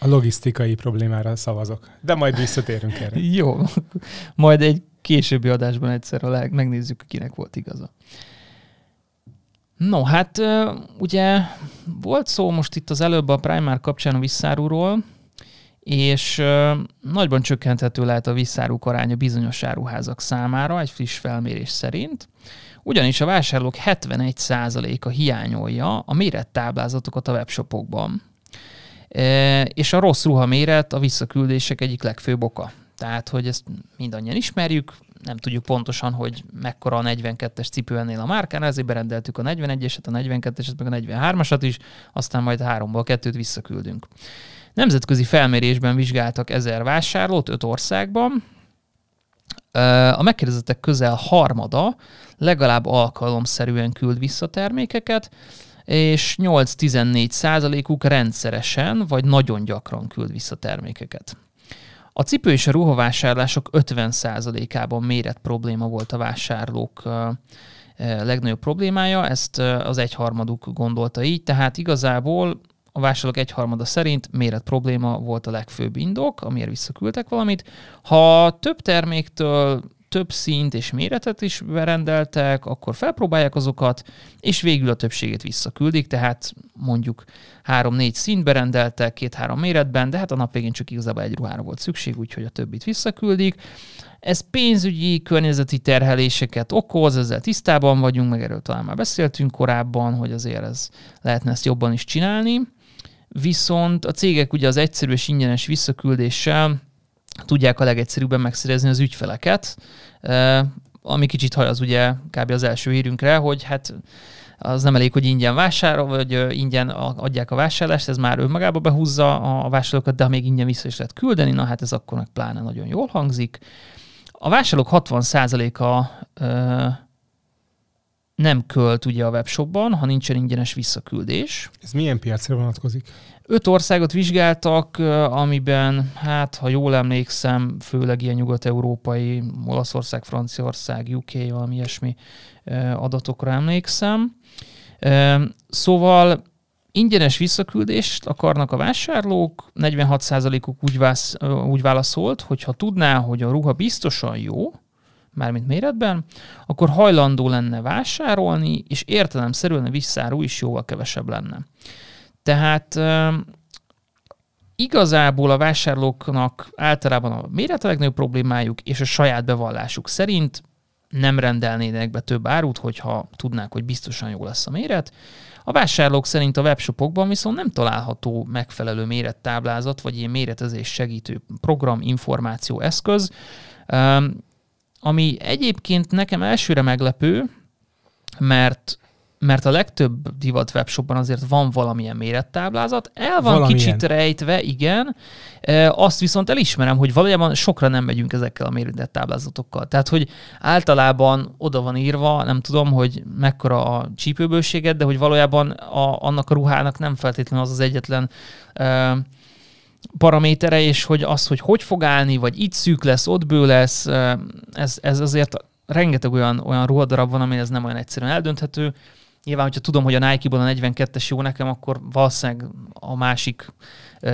A logisztikai problémára szavazok, de majd visszatérünk erre. Jó, majd egy későbbi adásban egyszer, ha megnézzük, kinek volt igaza. No, hát ugye volt szó most itt az előbb a Primar kapcsán a visszárúról, és nagyban csökkenthető lehet a visszárúk aránya bizonyos áruházak számára egy friss felmérés szerint, ugyanis a vásárlók 71%-a hiányolja a mérettáblázatokat a webshopokban. És a rossz ruha méret a visszaküldések egyik legfőbb oka. Tehát, hogy ezt mindannyian ismerjük, nem tudjuk pontosan, hogy mekkora a 42-es cipő ennél a márkán, ezért berendeltük a 41-eset, a 42-eset, meg a 43-asat is, aztán majd háromból kettőt visszaküldünk. Nemzetközi felmérésben vizsgáltak ezer vásárlót öt országban, a megkérdezettek közel harmada legalább alkalomszerűen küld vissza termékeket, és 8-14 százalékuk rendszeresen vagy nagyon gyakran küld vissza termékeket. A cipő és a ruhavásárlások 50%-ában méret probléma volt a vásárlók legnagyobb problémája, ezt az egyharmaduk gondolta így, tehát igazából a vásárlók egyharmada szerint méret probléma volt a legfőbb indok, amiért visszaküldtek valamit. Ha több terméktől több szint és méretet is berendeltek, akkor felpróbálják azokat, és végül a többségét visszaküldik, tehát mondjuk három-négy szint berendeltek, két-három méretben, de hát a nap végén csak igazából egy ruhára volt szükség, úgyhogy a többit visszaküldik. Ez pénzügyi, környezeti terheléseket okoz, ezzel tisztában vagyunk, meg erről talán már beszéltünk korábban, hogy azért ez lehetne ezt jobban is csinálni. Viszont a cégek ugye az egyszerű és ingyenes visszaküldéssel tudják a legegyszerűbben megszerezni az ügyfeleket, ami kicsit haj az ugye kb. az első hírünkre, hogy hát az nem elég, hogy ingyen vásárol, vagy ingyen adják a vásárlást, ez már önmagába behúzza a vásárlókat, de ha még ingyen vissza is lehet küldeni, na hát ez akkor meg pláne nagyon jól hangzik. A vásárlók 60%-a nem költ ugye a webshopban, ha nincsen ingyenes visszaküldés. Ez milyen piacra vonatkozik? Öt országot vizsgáltak, amiben, hát ha jól emlékszem, főleg ilyen nyugat-európai, Olaszország, Franciaország, UK, valami ilyesmi adatokra emlékszem. Szóval ingyenes visszaküldést akarnak a vásárlók, 46%-uk úgy, vász, úgy válaszolt, hogy ha tudná, hogy a ruha biztosan jó, mármint méretben, akkor hajlandó lenne vásárolni, és értelemszerűen a visszáró is jóval kevesebb lenne. Tehát igazából a vásárlóknak általában a méret a legnagyobb problémájuk, és a saját bevallásuk szerint nem rendelnének be több árut, hogyha tudnák, hogy biztosan jó lesz a méret. A vásárlók szerint a webshopokban viszont nem található megfelelő mérettáblázat, vagy ilyen méretezés segítő program, információ, eszköz, ami egyébként nekem elsőre meglepő, mert mert a legtöbb divat webshopban azért van valamilyen mérettáblázat, el van valamilyen. kicsit rejtve, igen, azt viszont elismerem, hogy valójában sokra nem megyünk ezekkel a mérettáblázatokkal. Tehát, hogy általában oda van írva, nem tudom, hogy mekkora a csípőbőséget, de hogy valójában a, annak a ruhának nem feltétlenül az az egyetlen paramétere, és hogy az, hogy hogy fog állni, vagy itt szűk lesz, ott bő lesz, ez, ez azért rengeteg olyan, olyan ruhadarab van, ami ez nem olyan egyszerűen eldönthető. Nyilván, hogyha tudom, hogy a Nike-ból a 42-es jó nekem, akkor valószínűleg a másik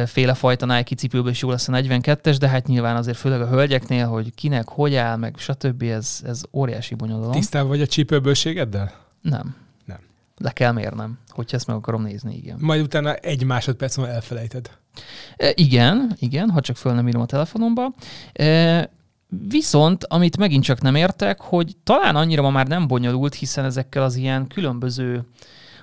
féle fajta Nike cipőből is jó lesz a 42-es, de hát nyilván azért főleg a hölgyeknél, hogy kinek, hogy áll, meg stb. ez, ez óriási bonyolulom. Tisztában vagy a csípőbőségeddel? Nem. Nem. Le kell mérnem, hogyha ezt meg akarom nézni, igen. Majd utána egy másodperc múlva elfelejted. E, igen, igen, ha csak föl nem írom a telefonomba. E, Viszont, amit megint csak nem értek, hogy talán annyira ma már nem bonyolult, hiszen ezekkel az ilyen különböző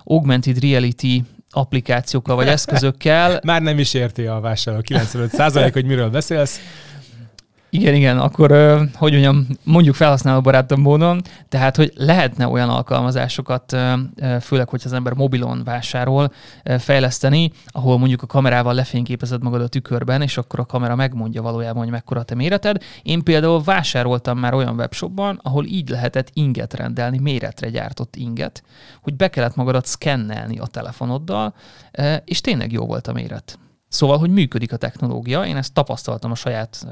augmented reality applikációkkal vagy eszközökkel. Már nem is érti a vásárló 95% hogy miről beszélsz. Igen, igen, akkor hogy mondjam, mondjuk felhasználóbarátabb módon, tehát hogy lehetne olyan alkalmazásokat, főleg, hogy az ember mobilon vásárol, fejleszteni, ahol mondjuk a kamerával lefényképezed magad a tükörben, és akkor a kamera megmondja valójában, hogy mekkora te méreted. Én például vásároltam már olyan webshopban, ahol így lehetett inget rendelni, méretre gyártott inget, hogy be kellett magadat szkennelni a telefonoddal, és tényleg jó volt a méret. Szóval, hogy működik a technológia, én ezt tapasztaltam a saját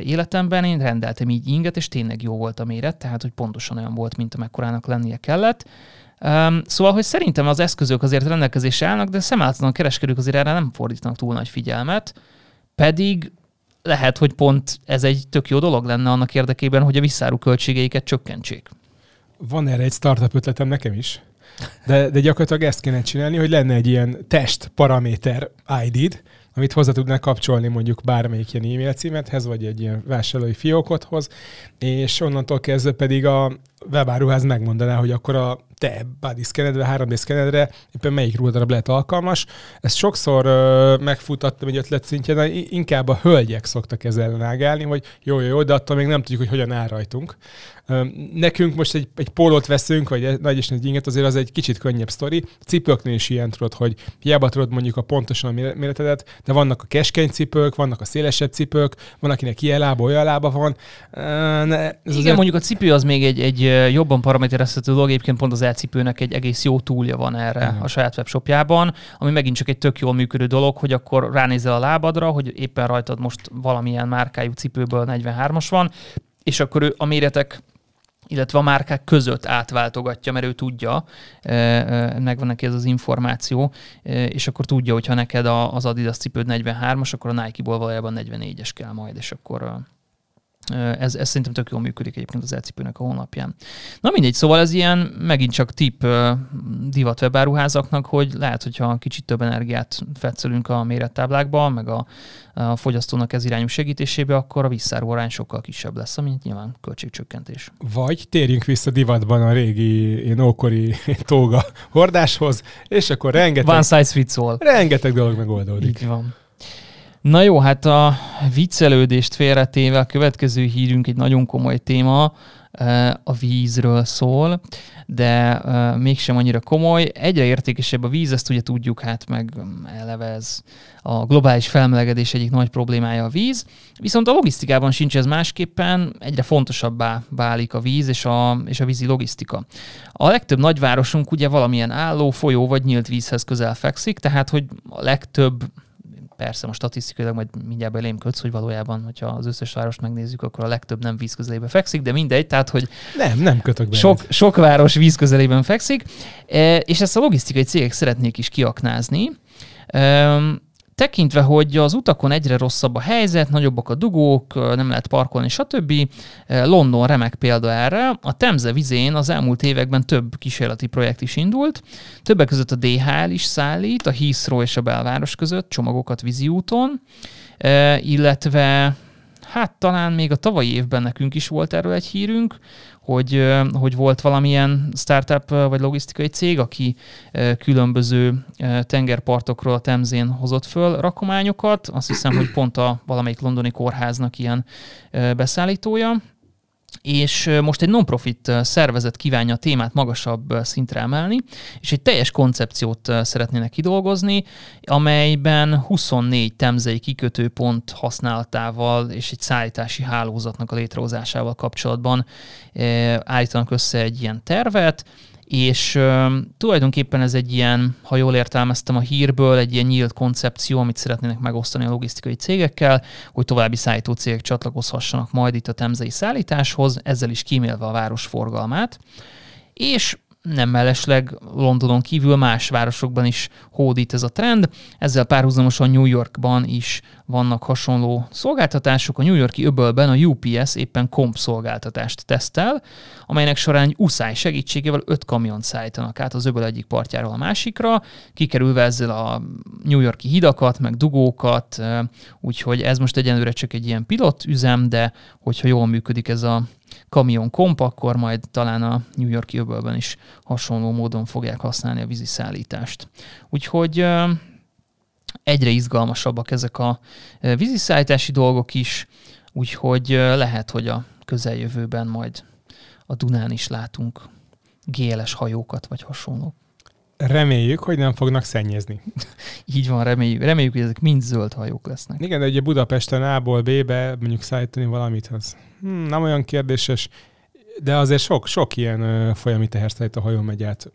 életemben, én rendeltem így inget, és tényleg jó volt a méret, tehát hogy pontosan olyan volt, mint amekkorának lennie kellett. Um, szóval, hogy szerintem az eszközök azért rendelkezésre állnak, de szemáltalán a kereskedők azért erre nem fordítanak túl nagy figyelmet, pedig lehet, hogy pont ez egy tök jó dolog lenne annak érdekében, hogy a visszáru költségeiket csökkentsék. Van erre egy startup ötletem nekem is. De, de gyakorlatilag ezt kéne csinálni, hogy lenne egy ilyen test paraméter ID-d, amit hozzá tudnál kapcsolni mondjuk bármelyik ilyen e-mail címethez, vagy egy ilyen vásárlói fiókodhoz, és onnantól kezdve pedig a webáruház megmondaná, hogy akkor a te body szkenedre, 3D szkenedre éppen melyik ruhadarab lehet alkalmas. Ezt sokszor ö, megfutattam egy ötlet szintjén, inkább a hölgyek szoktak ezzel nágálni, hogy jó, jó, jó, de attól még nem tudjuk, hogy hogyan áll rajtunk. Nekünk most egy, egy pólót veszünk, vagy egy, nagy is egy inget, azért az egy kicsit könnyebb sztori. Cipőknél is ilyen tudod, hogy hiába tudod mondjuk a pontosan a méretedet, de vannak a keskeny cipők, vannak a szélesebb cipők, van akinek ilyen lába, olyan lába van. Ne, ez Igen, azért... mondjuk a cipő az még egy, egy jobban paraméterezhető dolog, egyébként pont az elcipőnek egy egész jó túlja van erre Igen. a saját webshopjában, ami megint csak egy tök jól működő dolog, hogy akkor ránézel a lábadra, hogy éppen rajtad most valamilyen márkájú cipőből 43-as van, és akkor ő a méretek illetve a márkák között átváltogatja, mert ő tudja, megvan neki ez az információ, és akkor tudja, hogy ha neked az Adidas cipőd 43-as, akkor a Nike-ból valójában 44-es kell majd, és akkor ez, ez szerintem tök jól működik egyébként az elcipőnek a honlapján. Na mindegy, szóval ez ilyen megint csak tip divat webáruházaknak, hogy lehet, hogyha kicsit több energiát fetszelünk a mérettáblákba, meg a, a fogyasztónak ez irányú segítésébe, akkor a visszáró arány sokkal kisebb lesz, ami nyilván költségcsökkentés. Vagy térjünk vissza divatban a régi én ókori tóga hordáshoz, és akkor rengeteg... One size fits all. Rengeteg dolog megoldódik. Így van. Na jó, hát a viccelődést félretéve a következő hírünk egy nagyon komoly téma, a vízről szól, de mégsem annyira komoly. Egyre értékesebb a víz, ezt ugye tudjuk, hát meg eleve ez a globális felmelegedés egyik nagy problémája a víz. Viszont a logisztikában sincs ez másképpen, egyre fontosabbá válik a víz és a, és a vízi logisztika. A legtöbb nagyvárosunk ugye valamilyen álló, folyó vagy nyílt vízhez közel fekszik, tehát hogy a legtöbb persze most statisztikailag majd mindjárt belém kötsz, hogy valójában, hogyha az összes várost megnézzük, akkor a legtöbb nem víz közelébe fekszik, de mindegy, tehát hogy nem, nem kötök be. Sok, sok város víz közelében fekszik, e, és ezt a logisztikai cégek szeretnék is kiaknázni. Tekintve, hogy az utakon egyre rosszabb a helyzet, nagyobbak a dugók, nem lehet parkolni, stb. London remek példa erre. A Temze vizén az elmúlt években több kísérleti projekt is indult. Többek között a DHL is szállít, a Heathrow és a belváros között csomagokat vízi úton, illetve hát talán még a tavalyi évben nekünk is volt erről egy hírünk, hogy, hogy volt valamilyen startup vagy logisztikai cég, aki különböző tengerpartokról a Temzén hozott föl rakományokat. Azt hiszem, hogy pont a valamelyik londoni kórháznak ilyen beszállítója és most egy non-profit szervezet kívánja a témát magasabb szintre emelni, és egy teljes koncepciót szeretnének kidolgozni, amelyben 24 temzei kikötőpont használatával és egy szállítási hálózatnak a létrehozásával kapcsolatban állítanak össze egy ilyen tervet, és uh, tulajdonképpen ez egy ilyen, ha jól értelmeztem a hírből, egy ilyen nyílt koncepció, amit szeretnének megosztani a logisztikai cégekkel, hogy további szállító cégek csatlakozhassanak majd itt a temzei szállításhoz, ezzel is kímélve a város forgalmát. És nem mellesleg Londonon kívül más városokban is hódít ez a trend. Ezzel párhuzamosan New Yorkban is vannak hasonló szolgáltatások. A New Yorki öbölben a UPS éppen komp szolgáltatást tesztel, amelynek során egy uszály segítségével öt kamiont szállítanak át az öböl egyik partjáról a másikra, kikerülve ezzel a New Yorki hidakat, meg dugókat, úgyhogy ez most egyenlőre csak egy ilyen pilot üzem, de hogyha jól működik ez a kamion komp, akkor majd talán a New Yorki öbölben is hasonló módon fogják használni a vízi szállítást. Úgyhogy egyre izgalmasabbak ezek a víziszállítási dolgok is, úgyhogy lehet, hogy a közeljövőben majd a Dunán is látunk GLS hajókat, vagy hasonló. Reméljük, hogy nem fognak szennyezni. Így van, reméljük, reméljük, hogy ezek mind zöld hajók lesznek. Igen, de ugye Budapesten A-ból B-be mondjuk szállítani valamit, az hmm, nem olyan kérdéses, de azért sok, sok ilyen uh, folyami teherszállító hajó megy át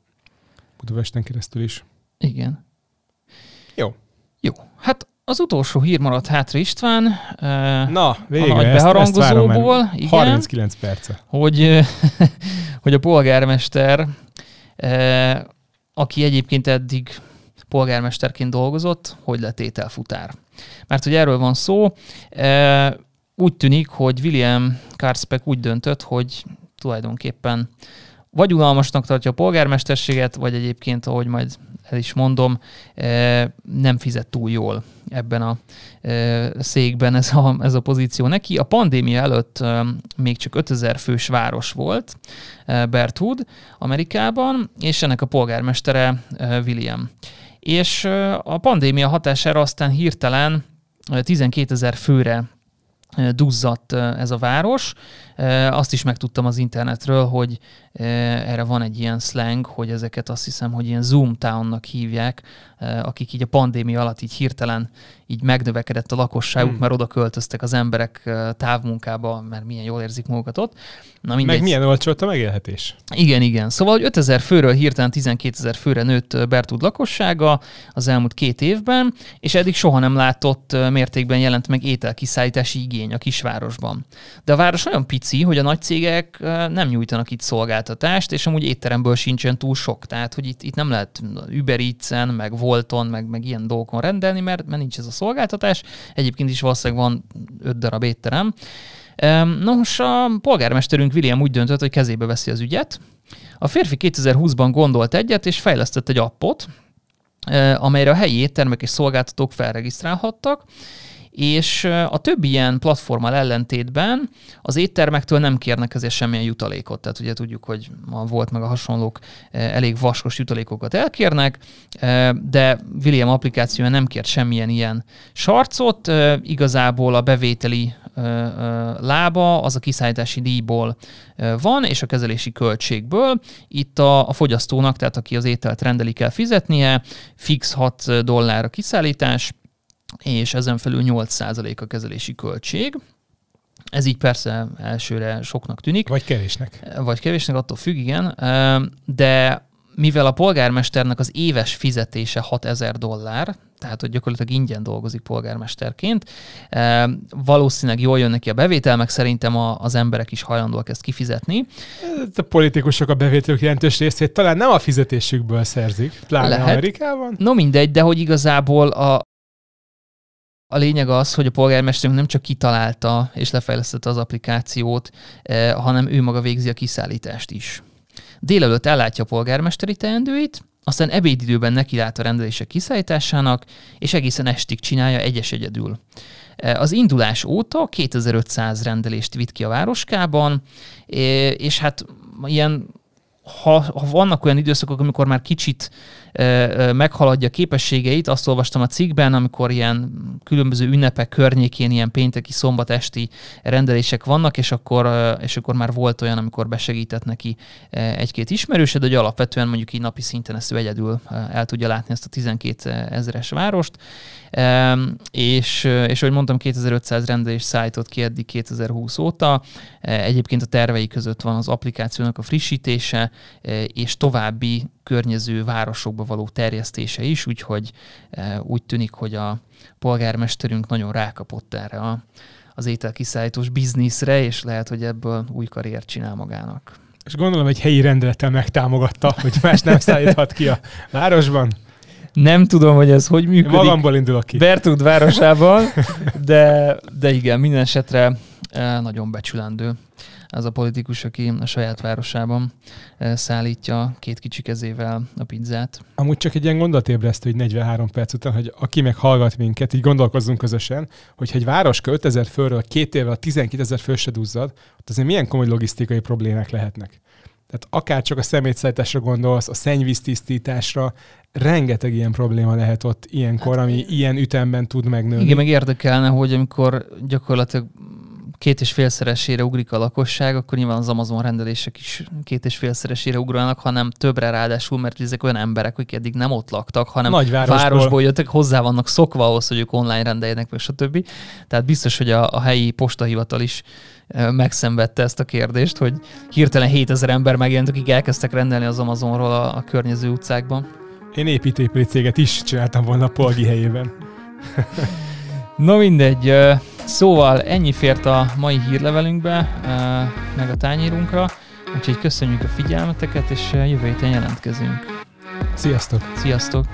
Budapesten keresztül is. Igen. Jó. Jó. Hát az utolsó hír maradt hátra István. Na, végre, a nagy ezt, beharangozóból. Ezt igen, 39 perce. Hogy, hogy a polgármester, aki egyébként eddig polgármesterként dolgozott, hogy lett ételfutár. Mert hogy erről van szó, úgy tűnik, hogy William Karspeck úgy döntött, hogy tulajdonképpen vagy unalmasnak tartja a polgármesterséget, vagy egyébként, ahogy majd el is mondom, nem fizet túl jól ebben a székben ez a, ez a pozíció neki. A pandémia előtt még csak 5000 fős város volt, Berthoud Amerikában, és ennek a polgármestere William. És a pandémia hatására aztán hirtelen 12 ezer főre duzzadt ez a város. Azt is megtudtam az internetről, hogy erre van egy ilyen slang, hogy ezeket azt hiszem, hogy ilyen Zoom Townnak hívják, akik így a pandémia alatt így hirtelen így megnövekedett a lakosságuk, hmm. mert oda költöztek az emberek távmunkába, mert milyen jól érzik magukat ott. Na, mindegy. Meg milyen olcsó a megélhetés. Igen, igen. Szóval, hogy 5000 főről hirtelen 12 ezer főre nőtt Bertud lakossága az elmúlt két évben, és eddig soha nem látott mértékben jelent meg ételkiszállítási igény a kisvárosban. De a város olyan pici, hogy a nagy cégek nem nyújtanak itt szolgáltatást, és amúgy étteremből sincsen túl sok. Tehát, hogy itt, itt nem lehet Uber Eats-en, meg Volton, meg, meg ilyen dolgokon rendelni, mert, mert nincs ez a szolgáltatás. Egyébként is valószínűleg van öt darab étterem. Nos, a polgármesterünk William úgy döntött, hogy kezébe veszi az ügyet. A férfi 2020-ban gondolt egyet, és fejlesztett egy appot, amelyre a helyi éttermek és szolgáltatók felregisztrálhattak, és a többi ilyen platformmal ellentétben az éttermektől nem kérnek ezért semmilyen jutalékot. Tehát ugye tudjuk, hogy a volt meg a hasonlók elég vaskos jutalékokat elkérnek, de William applikációja nem kért semmilyen ilyen sarcot, igazából a bevételi lába az a kiszállítási díjból van, és a kezelési költségből. Itt a, a fogyasztónak, tehát aki az ételt rendeli, kell fizetnie, fix 6 dollár a kiszállítás, és ezen felül 8% a kezelési költség. Ez így persze elsőre soknak tűnik. Vagy kevésnek. Vagy kevésnek, attól függ, igen. De mivel a polgármesternek az éves fizetése 6000 dollár, tehát hogy gyakorlatilag ingyen dolgozik polgármesterként, valószínűleg jól jön neki a bevétel, meg szerintem a, az emberek is hajlandóak ezt kifizetni. A politikusok a bevételük jelentős részét talán nem a fizetésükből szerzik, pláne Lehet. Amerikában. No mindegy, de hogy igazából a, a lényeg az, hogy a polgármesterünk nem csak kitalálta és lefejlesztette az applikációt, eh, hanem ő maga végzi a kiszállítást is. Délelőtt ellátja a polgármesteri teendőit, aztán ebédidőben nekilát a rendelések kiszállításának, és egészen estig csinálja egyes egyedül. Eh, az indulás óta 2500 rendelést vitt ki a városkában, eh, és hát ilyen ha, ha vannak olyan időszakok, amikor már kicsit meghaladja képességeit. Azt olvastam a cikkben, amikor ilyen különböző ünnepek környékén ilyen pénteki, szombat esti rendelések vannak, és akkor, és akkor már volt olyan, amikor besegített neki egy-két ismerősöd, hogy alapvetően mondjuk így napi szinten ezt ő egyedül el tudja látni ezt a 12 ezeres várost. És, és ahogy mondtam, 2500 rendelés szállított ki eddig 2020 óta. Egyébként a tervei között van az applikációnak a frissítése, és további környező városokba való terjesztése is, úgyhogy e, úgy tűnik, hogy a polgármesterünk nagyon rákapott erre a, az ételkiszállítós bizniszre, és lehet, hogy ebből új karriert csinál magának. És gondolom, egy helyi rendelettel megtámogatta, hogy más nem szállíthat ki a városban. Nem tudom, hogy ez hogy működik. Én magamból indulok ki. Bertud városában, de, de igen, minden esetre e, nagyon becsülendő az a politikus, aki a saját városában e, szállítja két kicsi kezével a pizzát. Amúgy csak egy ilyen gondolatébresztő, hogy 43 perc után, hogy aki meg hallgat minket, így gondolkozzunk közösen, hogy egy város 5000 főről két évvel a 12 ezer fő se duzzad, ott azért milyen komoly logisztikai problémák lehetnek. Tehát akár csak a szemétszállításra gondolsz, a szennyvíztisztításra, rengeteg ilyen probléma lehet ott ilyenkor, hát, ami ilyen ütemben tud megnőni. Igen, meg érdekelne, hogy amikor gyakorlatilag két és félszeresére ugrik a lakosság, akkor nyilván az Amazon rendelések is két és félszeresére ugranak, hanem többre ráadásul, mert ezek olyan emberek, akik eddig nem ott laktak, hanem Nagyvárosból. városból jöttek, hozzá vannak szokva ahhoz, hogy ők online rendeljenek, meg stb. Tehát biztos, hogy a, a helyi postahivatal is megszenvedte ezt a kérdést, hogy hirtelen 7000 ember megjelent, akik elkezdtek rendelni az Amazonról a, a környező utcákban. Én építőipari céget is csináltam volna a Polgi helyében. Na mindegy, szóval ennyi fért a mai hírlevelünkbe, meg a tányérunkra, úgyhogy köszönjük a figyelmeteket, és jövő héten jelentkezünk. Sziasztok! Sziasztok!